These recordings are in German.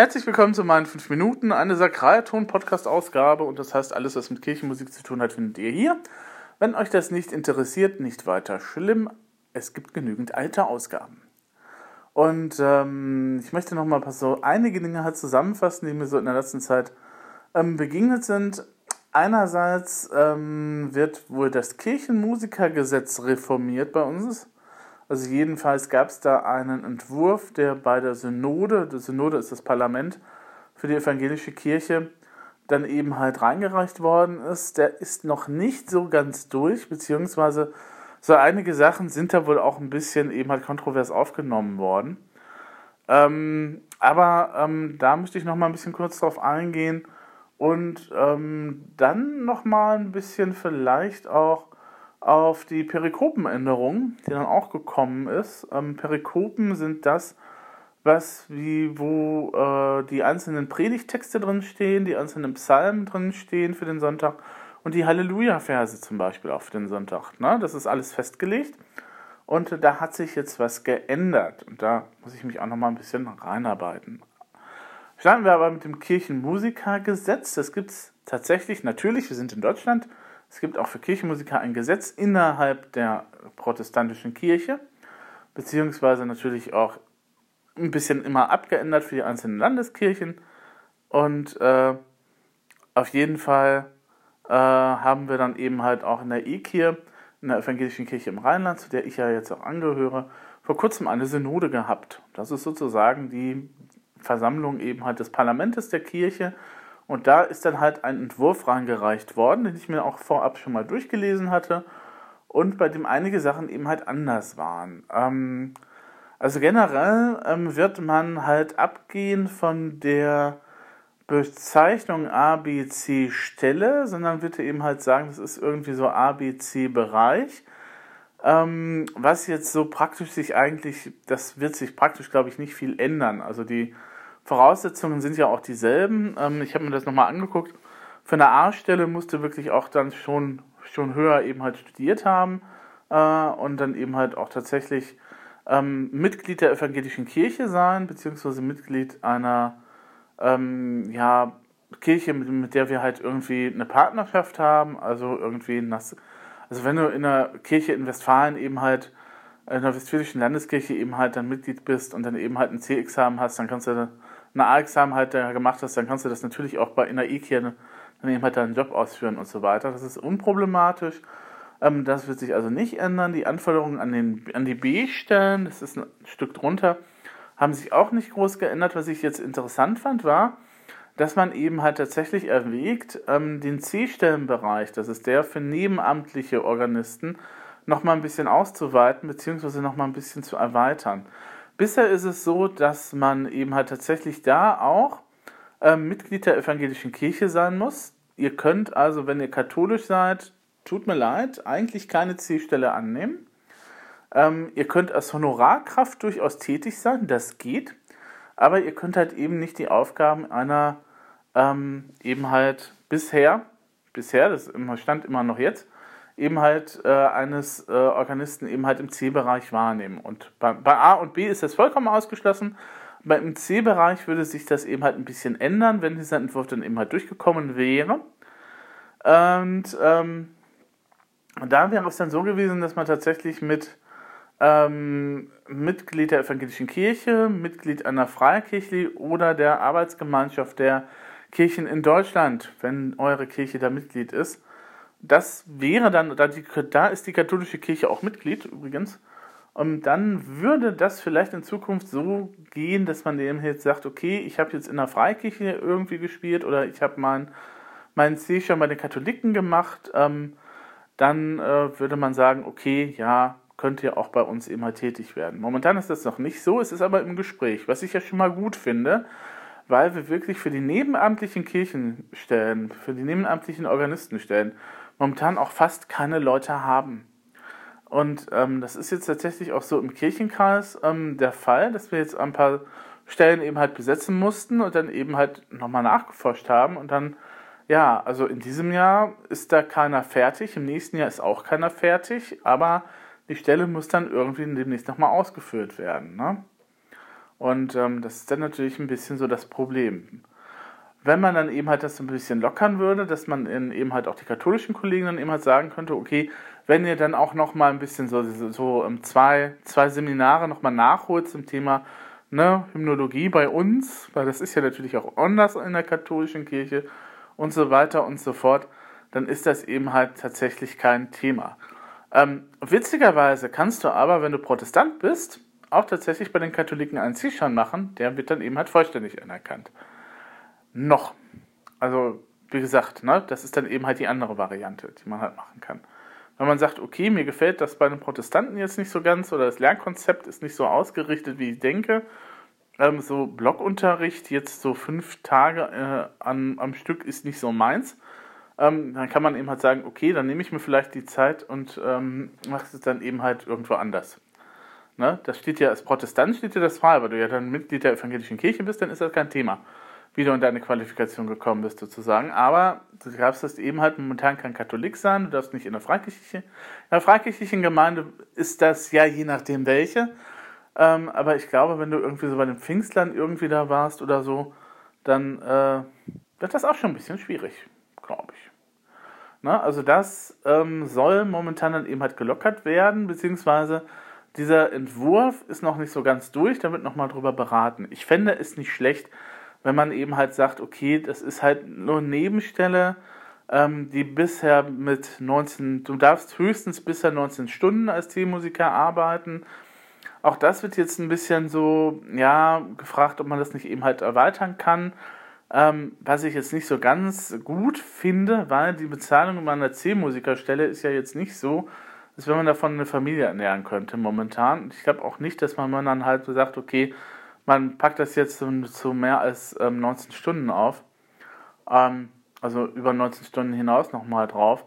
Herzlich willkommen zu meinen 5 Minuten, eine Sakralton-Podcast-Ausgabe und das heißt, alles, was mit Kirchenmusik zu tun hat, findet ihr hier. Wenn euch das nicht interessiert, nicht weiter schlimm, es gibt genügend alte Ausgaben. Und ähm, ich möchte nochmal so einige Dinge halt zusammenfassen, die mir so in der letzten Zeit ähm, begegnet sind. Einerseits ähm, wird wohl das Kirchenmusikergesetz reformiert bei uns. Also jedenfalls gab es da einen Entwurf, der bei der Synode, die Synode ist das Parlament für die evangelische Kirche, dann eben halt reingereicht worden ist. Der ist noch nicht so ganz durch, beziehungsweise so einige Sachen sind da wohl auch ein bisschen eben halt kontrovers aufgenommen worden. Ähm, aber ähm, da möchte ich noch mal ein bisschen kurz drauf eingehen und ähm, dann noch mal ein bisschen vielleicht auch auf die Perikopenänderung, die dann auch gekommen ist. Ähm, Perikopen sind das, was wie wo äh, die einzelnen Predigtexte drin stehen, die einzelnen Psalmen drin stehen für den Sonntag und die Halleluja-Verse zum Beispiel auch für den Sonntag. Ne? Das ist alles festgelegt und da hat sich jetzt was geändert und da muss ich mich auch noch mal ein bisschen reinarbeiten. Starten wir aber mit dem Kirchenmusikergesetz. Das gibt es tatsächlich, natürlich, wir sind in Deutschland, es gibt auch für Kirchenmusiker ein Gesetz innerhalb der protestantischen Kirche, beziehungsweise natürlich auch ein bisschen immer abgeändert für die einzelnen Landeskirchen. Und äh, auf jeden Fall äh, haben wir dann eben halt auch in der E-Kirche, in der evangelischen Kirche im Rheinland, zu der ich ja jetzt auch angehöre, vor kurzem eine Synode gehabt. Das ist sozusagen die Versammlung eben halt des Parlamentes der Kirche und da ist dann halt ein Entwurf reingereicht worden, den ich mir auch vorab schon mal durchgelesen hatte und bei dem einige Sachen eben halt anders waren. Ähm, also generell ähm, wird man halt abgehen von der Bezeichnung ABC Stelle, sondern wird eben halt sagen, das ist irgendwie so ABC Bereich. Ähm, was jetzt so praktisch sich eigentlich, das wird sich praktisch, glaube ich, nicht viel ändern. Also die Voraussetzungen sind ja auch dieselben. Ähm, ich habe mir das nochmal angeguckt. Für eine A-Stelle musste wirklich auch dann schon, schon höher eben halt studiert haben äh, und dann eben halt auch tatsächlich ähm, Mitglied der evangelischen Kirche sein, beziehungsweise Mitglied einer ähm, ja, Kirche, mit, mit, der wir halt irgendwie eine Partnerschaft haben. Also irgendwie, das, also wenn du in einer Kirche in Westfalen eben halt in der Westfälischen Landeskirche eben halt dann Mitglied bist und dann eben halt ein C-Examen hast, dann kannst du ein A-Examen halt gemacht hast, dann kannst du das natürlich auch bei in der E-Kirche dann eben halt deinen Job ausführen und so weiter. Das ist unproblematisch. Ähm, das wird sich also nicht ändern. Die Anforderungen an, den, an die B-Stellen, das ist ein Stück drunter, haben sich auch nicht groß geändert. Was ich jetzt interessant fand, war, dass man eben halt tatsächlich erwägt, ähm, den C-Stellenbereich, das ist der für nebenamtliche Organisten, nochmal ein bisschen auszuweiten, beziehungsweise nochmal ein bisschen zu erweitern. Bisher ist es so, dass man eben halt tatsächlich da auch ähm, Mitglied der evangelischen Kirche sein muss. Ihr könnt also, wenn ihr katholisch seid, tut mir leid, eigentlich keine C-Stelle annehmen. Ähm, ihr könnt als Honorarkraft durchaus tätig sein, das geht, aber ihr könnt halt eben nicht die Aufgaben einer ähm, eben halt bisher, bisher, das stand immer noch jetzt, eben halt äh, eines äh, Organisten eben halt im C-Bereich wahrnehmen. Und bei, bei, A und B ist das vollkommen ausgeschlossen. Beim C-Bereich würde sich das eben halt ein bisschen ändern, wenn dieser Entwurf dann eben halt durchgekommen wäre. Und ähm, da wäre es dann so gewesen, dass man tatsächlich mit ähm, Mitglied der evangelischen Kirche, Mitglied einer Freikirche oder der Arbeitsgemeinschaft der Kirchen in Deutschland, wenn eure Kirche da Mitglied ist, das wäre dann, da, die, da ist die katholische Kirche auch Mitglied übrigens, und dann würde das vielleicht in Zukunft so gehen, dass man dem jetzt sagt, okay, ich habe jetzt in der Freikirche irgendwie gespielt oder ich habe mein, mein schon bei den Katholiken gemacht, ähm, dann äh, würde man sagen, okay, ja, könnt ihr auch bei uns immer tätig werden. Momentan ist das noch nicht so, es ist aber im Gespräch, was ich ja schon mal gut finde, weil wir wirklich für die nebenamtlichen Kirchenstellen, für die nebenamtlichen Organistenstellen momentan auch fast keine Leute haben. Und ähm, das ist jetzt tatsächlich auch so im Kirchenkreis ähm, der Fall, dass wir jetzt ein paar Stellen eben halt besetzen mussten und dann eben halt nochmal nachgeforscht haben und dann, ja, also in diesem Jahr ist da keiner fertig, im nächsten Jahr ist auch keiner fertig, aber die Stelle muss dann irgendwie demnächst nochmal ausgeführt werden. Ne? Und ähm, das ist dann natürlich ein bisschen so das Problem. Wenn man dann eben halt das ein bisschen lockern würde, dass man eben halt auch die katholischen Kollegen dann eben halt sagen könnte, okay, wenn ihr dann auch noch mal ein bisschen so, so, so um zwei, zwei Seminare noch mal nachholt zum Thema ne, Hymnologie bei uns, weil das ist ja natürlich auch anders in der katholischen Kirche und so weiter und so fort, dann ist das eben halt tatsächlich kein Thema. Ähm, witzigerweise kannst du aber, wenn du Protestant bist, auch tatsächlich bei den Katholiken einen Zielschein machen, der wird dann eben halt vollständig anerkannt. Noch. Also, wie gesagt, ne, das ist dann eben halt die andere Variante, die man halt machen kann. Wenn man sagt, okay, mir gefällt das bei den Protestanten jetzt nicht so ganz oder das Lernkonzept ist nicht so ausgerichtet, wie ich denke, ähm, so Blockunterricht, jetzt so fünf Tage äh, an, am Stück ist nicht so meins, ähm, dann kann man eben halt sagen, okay, dann nehme ich mir vielleicht die Zeit und ähm, mache es dann eben halt irgendwo anders. Ne? Das steht ja, als Protestant steht dir das frei, weil du ja dann Mitglied der evangelischen Kirche bist, dann ist das kein Thema, wie du in deine Qualifikation gekommen bist sozusagen. Aber du darfst das eben halt momentan kein Katholik sein, du darfst nicht in der freikirchlichen, in der freikirchlichen Gemeinde ist das ja je nachdem welche. Ähm, aber ich glaube, wenn du irgendwie so bei den Pfingstlern irgendwie da warst oder so, dann äh, wird das auch schon ein bisschen schwierig, glaube ich. Na, also das ähm, soll momentan dann eben halt gelockert werden, beziehungsweise dieser Entwurf ist noch nicht so ganz durch, da wird nochmal drüber beraten. Ich fände es nicht schlecht, wenn man eben halt sagt, okay, das ist halt nur Nebenstelle, ähm, die bisher mit 19, du darfst höchstens bisher 19 Stunden als Teammusiker arbeiten. Auch das wird jetzt ein bisschen so, ja, gefragt, ob man das nicht eben halt erweitern kann. Ähm, was ich jetzt nicht so ganz gut finde, weil die Bezahlung meiner C-Musikerstelle ist ja jetzt nicht so, als wenn man davon eine Familie ernähren könnte momentan. Ich glaube auch nicht, dass man dann halt so sagt, okay, man packt das jetzt zu, mehr als ähm, 19 Stunden auf, ähm, also über 19 Stunden hinaus nochmal drauf,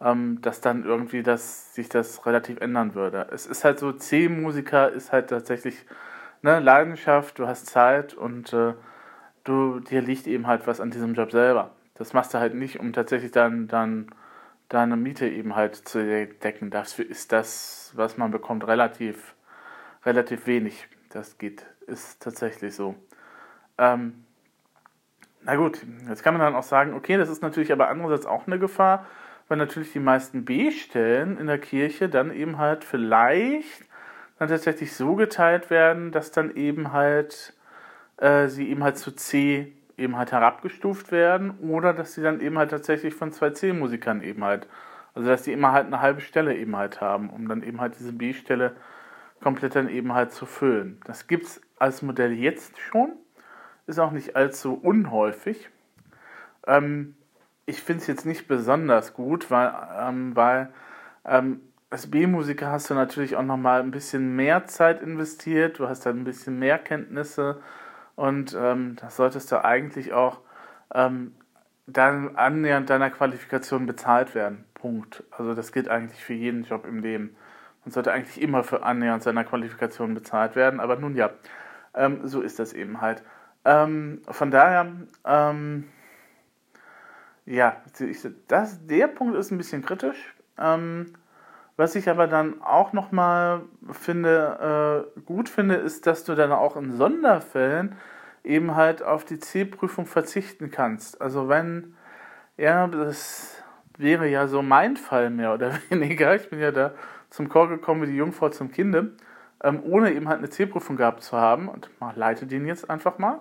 ähm, dass dann irgendwie das, sich das relativ ändern würde. Es ist halt so, C-Musiker ist halt tatsächlich eine Leidenschaft, du hast Zeit und äh, du, dir liegt eben halt was an diesem Job selber. Das machst du halt nicht, um tatsächlich dann, dann deine Miete eben halt zu decken. Dafür ist das, was man bekommt, relativ, relativ wenig. Das geht, ist tatsächlich so. Ähm, na gut, jetzt kann man dann auch sagen, okay, das ist natürlich aber andererseits auch eine Gefahr, weil natürlich die meisten B-Stellen in der Kirche dann eben halt vielleicht dann tatsächlich so geteilt werden, dass dann eben halt äh, sie eben halt zu C eben halt herabgestuft werden oder dass sie dann eben halt tatsächlich von zwei C-Musikern eben halt, also dass sie immer halt eine halbe Stelle eben halt haben, um dann eben halt diese B-Stelle komplett dann eben halt zu füllen. Das gibt es als Modell jetzt schon, ist auch nicht allzu unhäufig. Ähm, ich finde es jetzt nicht besonders gut, weil, ähm, weil ähm, als B-Musiker hast du natürlich auch nochmal ein bisschen mehr Zeit investiert, du hast dann ein bisschen mehr Kenntnisse, und ähm, das solltest du eigentlich auch ähm, dann annähernd deiner Qualifikation bezahlt werden. Punkt. Also das gilt eigentlich für jeden Job im Leben. Man sollte eigentlich immer für annähernd seiner Qualifikation bezahlt werden. Aber nun ja, ähm, so ist das eben halt. Ähm, von daher, ähm, ja, das, der Punkt ist ein bisschen kritisch. Ähm, was ich aber dann auch nochmal finde, äh, gut finde, ist, dass du dann auch in Sonderfällen eben halt auf die C-Prüfung verzichten kannst. Also wenn, ja, das wäre ja so mein Fall mehr oder weniger. Ich bin ja da zum Chor gekommen wie die Jungfrau zum Kinde, ähm, ohne eben halt eine C-Prüfung gehabt zu haben. Und ich leite den jetzt einfach mal.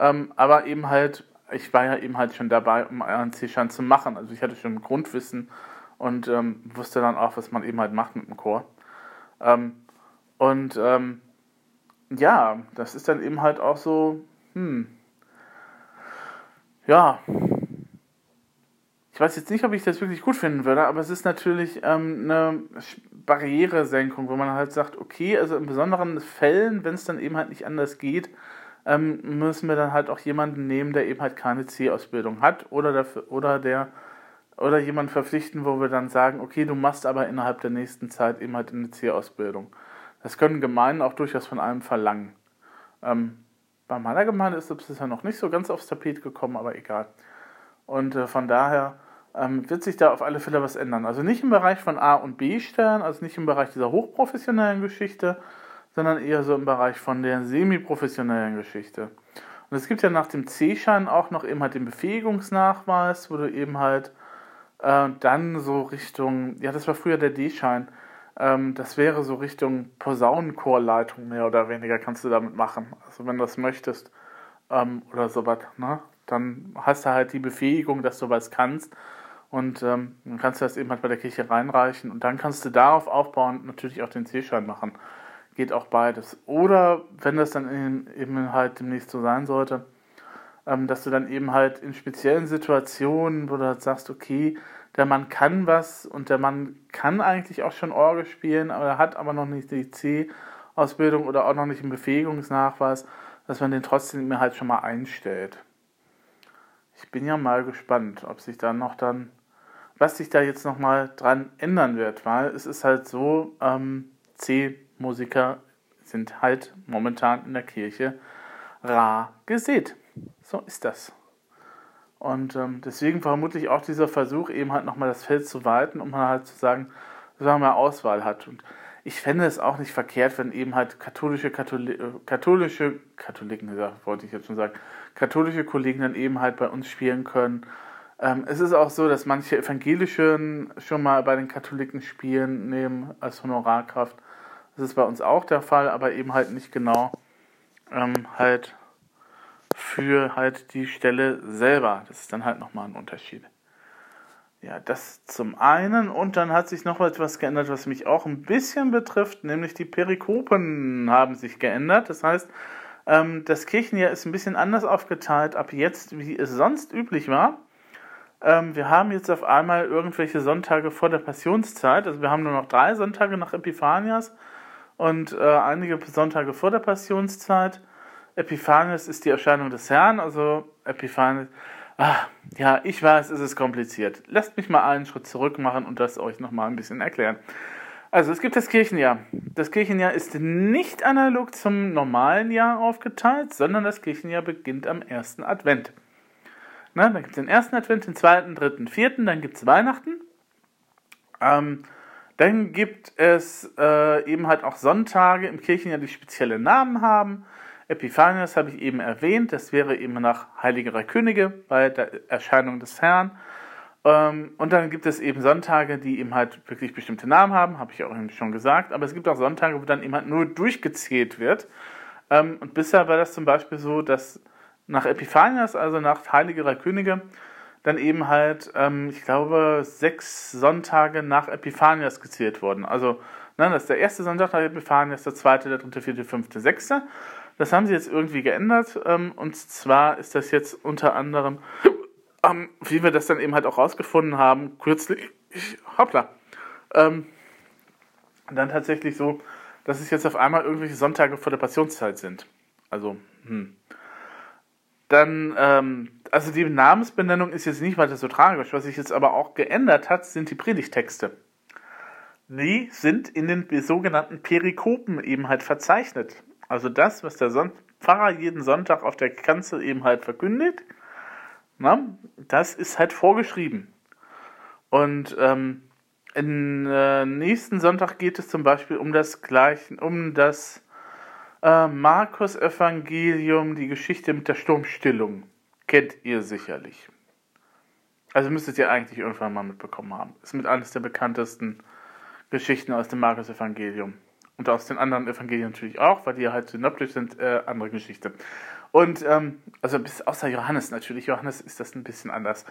Ähm, aber eben halt, ich war ja eben halt schon dabei, um einen C-Schein zu machen. Also ich hatte schon Grundwissen und ähm, wusste dann auch, was man eben halt macht mit dem Chor. Ähm, und ähm, ja, das ist dann eben halt auch so, hm, ja, ich weiß jetzt nicht, ob ich das wirklich gut finden würde, aber es ist natürlich ähm, eine Barrieresenkung, wo man halt sagt, okay, also in besonderen Fällen, wenn es dann eben halt nicht anders geht, ähm, müssen wir dann halt auch jemanden nehmen, der eben halt keine C-Ausbildung hat oder, dafür, oder der oder jemanden verpflichten, wo wir dann sagen, okay, du machst aber innerhalb der nächsten Zeit eben halt eine C-Ausbildung. Das können Gemeinden auch durchaus von einem verlangen. Ähm, bei meiner Gemeinde ist es bisher noch nicht so ganz aufs Tapet gekommen, aber egal. Und äh, von daher ähm, wird sich da auf alle Fälle was ändern. Also nicht im Bereich von A- und B-Stellen, also nicht im Bereich dieser hochprofessionellen Geschichte, sondern eher so im Bereich von der semi-professionellen Geschichte. Und es gibt ja nach dem C-Schein auch noch eben halt den Befähigungsnachweis, wo du eben halt äh, dann so Richtung, ja, das war früher der D-Schein, ähm, das wäre so Richtung Posaunenchorleitung mehr oder weniger kannst du damit machen. Also wenn du das möchtest ähm, oder sowas, ne? Dann hast du halt die Befähigung, dass du was kannst und ähm, dann kannst du das eben halt bei der Kirche reinreichen und dann kannst du darauf aufbauen natürlich auch den C-Schein machen. Geht auch beides. Oder wenn das dann eben halt demnächst so sein sollte, ähm, dass du dann eben halt in speziellen Situationen, wo du halt sagst, okay, der Mann kann was und der Mann kann eigentlich auch schon Orgel spielen, aber er hat aber noch nicht die C-Ausbildung oder auch noch nicht einen Befähigungsnachweis, dass man den trotzdem mir halt schon mal einstellt. Ich bin ja mal gespannt, ob sich dann noch dann, was sich da jetzt noch mal dran ändern wird, weil es ist halt so, ähm, C-Musiker sind halt momentan in der Kirche rar gesät. So ist das. Und ähm, deswegen vermutlich auch dieser Versuch, eben halt nochmal das Feld zu weiten, um halt zu sagen, dass man mehr Auswahl hat. Und ich fände es auch nicht verkehrt, wenn eben halt katholische, Katholi äh, katholische, Katholiken, wollte ich jetzt schon sagen, katholische Kollegen dann eben halt bei uns spielen können. Ähm, es ist auch so, dass manche evangelischen schon mal bei den Katholiken spielen, nehmen als Honorarkraft. Das ist bei uns auch der Fall, aber eben halt nicht genau ähm, halt für halt die Stelle selber. Das ist dann halt nochmal ein Unterschied. Ja, das zum einen. Und dann hat sich noch etwas geändert, was mich auch ein bisschen betrifft, nämlich die Perikopen haben sich geändert. Das heißt, ähm, das Kirchenjahr ist ein bisschen anders aufgeteilt ab jetzt, wie es sonst üblich war. Ähm, wir haben jetzt auf einmal irgendwelche Sonntage vor der Passionszeit. Also wir haben nur noch drei Sonntage nach Epiphanias und äh, einige Sonntage vor der Passionszeit. Epiphanius ist die Erscheinung des Herrn, also Epiphanius. Ah, ja, ich weiß, es ist kompliziert. Lasst mich mal einen Schritt zurück machen und das euch nochmal ein bisschen erklären. Also es gibt das Kirchenjahr. Das Kirchenjahr ist nicht analog zum normalen Jahr aufgeteilt, sondern das Kirchenjahr beginnt am ersten Advent. Na, dann gibt es den ersten Advent, den zweiten, dritten, vierten, dann gibt es Weihnachten. Ähm, dann gibt es äh, eben halt auch Sonntage im Kirchenjahr, die spezielle Namen haben. Epiphanius habe ich eben erwähnt, das wäre eben nach Heiligerer Könige bei der Erscheinung des Herrn. Ähm, und dann gibt es eben Sonntage, die eben halt wirklich bestimmte Namen haben, habe ich auch eben schon gesagt, aber es gibt auch Sonntage, wo dann eben halt nur durchgezählt wird. Ähm, und bisher war das zum Beispiel so, dass nach Epiphanius, also nach Heiligerer Könige, dann eben halt, ähm, ich glaube, sechs Sonntage nach Epiphanius gezählt wurden. Also, ne, das ist der erste Sonntag nach Epiphanius, der zweite, der dritte, vierte, fünfte, sechste. Das haben sie jetzt irgendwie geändert. Ähm, und zwar ist das jetzt unter anderem, ähm, wie wir das dann eben halt auch rausgefunden haben, kürzlich, hoppla, ähm, dann tatsächlich so, dass es jetzt auf einmal irgendwelche Sonntage vor der Passionszeit sind. Also, hm. Dann, ähm, also die Namensbenennung ist jetzt nicht weiter so tragisch. Was sich jetzt aber auch geändert hat, sind die Predigtexte. Die sind in den sogenannten Perikopen eben halt verzeichnet. Also das, was der Son Pfarrer jeden Sonntag auf der Kanzel eben halt verkündet, na, das ist halt vorgeschrieben. Und ähm, im äh, nächsten Sonntag geht es zum Beispiel um das gleiche, um das äh, Markus-Evangelium, die Geschichte mit der Sturmstillung. Kennt ihr sicherlich. Also müsstet ihr eigentlich irgendwann mal mitbekommen haben. Ist mit eines der bekanntesten Geschichten aus dem Markus-Evangelium. Und aus den anderen Evangelien natürlich auch, weil die ja halt synoptisch sind, äh, andere Geschichte. Und, ähm, also bis außer Johannes natürlich, Johannes ist das ein bisschen anders.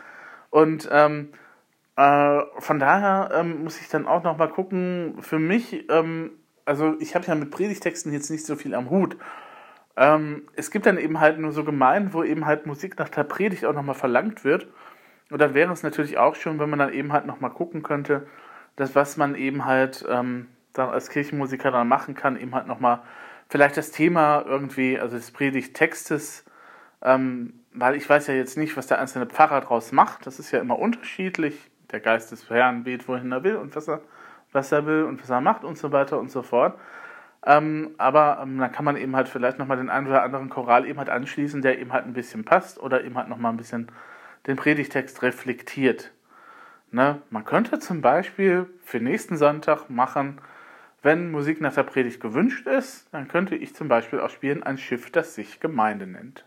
Und ähm, äh, von daher ähm, muss ich dann auch nochmal gucken, für mich, ähm, also ich habe ja mit Predigtexten jetzt nicht so viel am Hut. Ähm, es gibt dann eben halt nur so Gemeinden, wo eben halt Musik nach der Predigt auch nochmal verlangt wird. Und dann wäre es natürlich auch schon, wenn man dann eben halt nochmal gucken könnte, dass was man eben halt ähm, dann als Kirchenmusiker dann machen kann, eben halt nochmal vielleicht das Thema irgendwie, also des Predigtextes, ähm, weil ich weiß ja jetzt nicht, was der einzelne Pfarrer draus macht. Das ist ja immer unterschiedlich. Der Geist des Herrn weht, wohin er will und was er, was er will und was er macht und so weiter und so fort. Ähm, aber ähm, dann kann man eben halt vielleicht nochmal den einen oder anderen Choral eben halt anschließen, der eben halt ein bisschen passt oder eben halt nochmal ein bisschen den Predigtext reflektiert. Ne? Man könnte zum Beispiel für nächsten Sonntag machen, Wenn Musik nach der Predigt gewünscht ist, dann könnte ich zum Beispiel auch spielen ein Schiff, das sich Gemeinde nennt.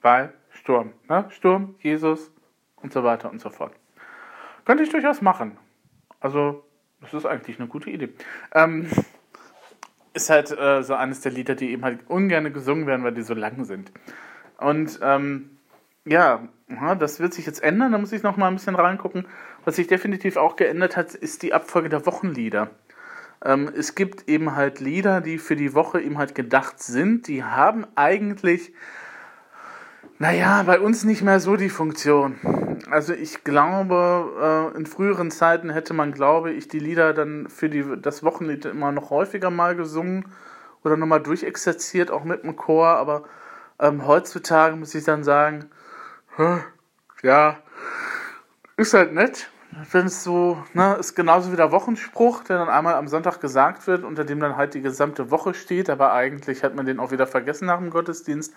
Weil Sturm, ne? Sturm, Jesus und so weiter und so fort. Könnte ich durchaus machen. Also, das ist eigentlich eine gute Idee. Ähm, ist halt äh, so eines der Lieder, die eben halt ungern gesungen werden, weil die so lang sind. Und ähm, ja, das wird sich jetzt ändern, da muss ich noch mal ein bisschen reingucken. Was sich definitiv auch geändert hat, ist die Abfolge der Wochenlieder. Ähm, es gibt eben halt Lieder, die für die Woche eben halt gedacht sind. Die haben eigentlich, naja, bei uns nicht mehr so die Funktion. Also ich glaube, äh, in früheren Zeiten hätte man, glaube ich, die Lieder dann für die, das Wochenlied immer noch häufiger mal gesungen oder nochmal durchexerziert, auch mit dem Chor. Aber ähm, heutzutage muss ich dann sagen, ja, ist halt nett wenn es so, ne, ist genauso wie der Wochenspruch, der dann einmal am Sonntag gesagt wird, unter dem dann halt die gesamte Woche steht, aber eigentlich hat man den auch wieder vergessen nach dem Gottesdienst.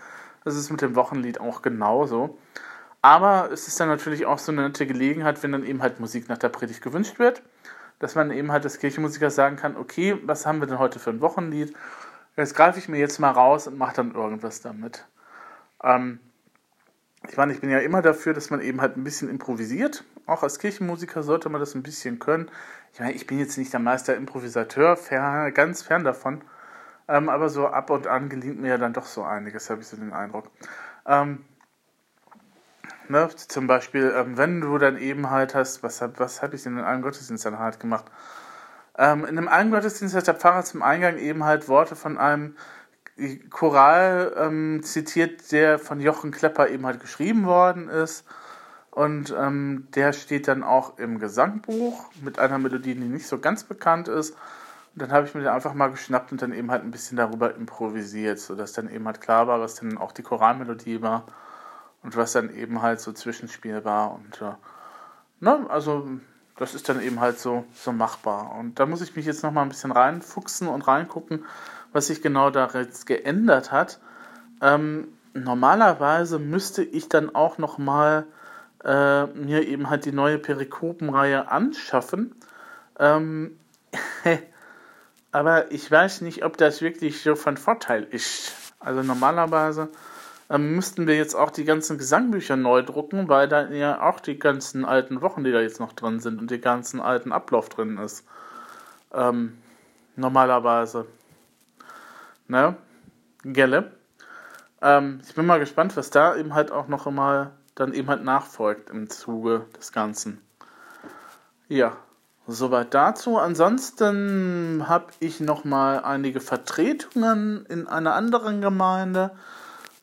Das ist mit dem Wochenlied auch genauso. Aber es ist dann natürlich auch so eine nette Gelegenheit, wenn dann eben halt Musik nach der Predigt gewünscht wird, dass man eben halt als Kirchenmusiker sagen kann, okay, was haben wir denn heute für ein Wochenlied? Jetzt greife ich mir jetzt mal raus und mache dann irgendwas damit. Ähm, ich meine, ich bin ja immer dafür, dass man eben halt ein bisschen improvisiert. Auch als Kirchenmusiker sollte man das ein bisschen können. Ich meine, ich bin jetzt nicht der Meister Improvisateur, fern, ganz fern davon. Ähm, aber so ab und an gelingt mir ja dann doch so einiges, habe ich so den Eindruck. Ähm, ne, zum Beispiel, ähm, wenn du dann eben halt hast, was, was habe ich denn in einem Gottesdienst dann halt gemacht? Ähm, in einem einen Gottesdienst hat der Pfarrer zum Eingang eben halt Worte von einem Choral ähm, zitiert, der von Jochen Klepper eben halt geschrieben worden ist. Und ähm, der steht dann auch im Gesangbuch mit einer Melodie, die nicht so ganz bekannt ist. Und dann habe ich mir den einfach mal geschnappt und dann eben halt ein bisschen darüber improvisiert, sodass dann eben halt klar war, was dann auch die Choralmelodie war und was dann eben halt so Zwischenspiel war. Und äh, ne, also das ist dann eben halt so, so machbar. Und da muss ich mich jetzt nochmal ein bisschen reinfuchsen und reingucken, was sich genau da jetzt geändert hat. Ähm, normalerweise müsste ich dann auch nochmal äh, mir eben halt die neue Perikopenreihe anschaffen. Ähm, aber ich weiß nicht, ob das wirklich so von Vorteil ist. Also normalerweise ähm, müssten wir jetzt auch die ganzen Gesangbücher neu drucken, weil da ja auch die ganzen alten Wochen, die da jetzt noch drin sind und die ganzen alten Ablauf drin ist. Ähm, normalerweise. Ne? Gelle. Ähm, ich bin mal gespannt, was da eben halt auch noch einmal dann eben halt nachfolgt im Zuge des Ganzen. Ja, soweit dazu. Ansonsten habe ich noch mal einige Vertretungen in einer anderen Gemeinde.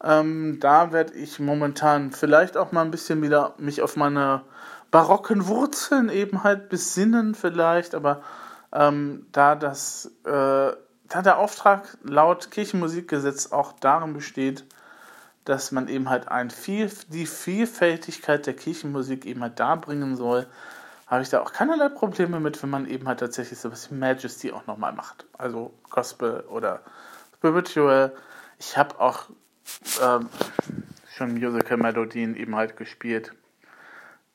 Ähm, da werde ich momentan vielleicht auch mal ein bisschen wieder mich auf meine barocken Wurzeln eben halt besinnen vielleicht, aber ähm, da das äh, da der Auftrag laut Kirchenmusikgesetz auch darin besteht, dass man eben halt ein viel, die Vielfältigkeit der Kirchenmusik eben halt darbringen soll, habe ich da auch keinerlei Probleme mit, wenn man eben halt tatsächlich sowas wie Majesty auch nochmal macht. Also Gospel oder Spiritual. Ich habe auch ähm, schon Musical-Melodien eben halt gespielt.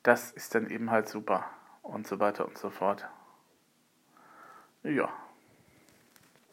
Das ist dann eben halt super und so weiter und so fort. Ja.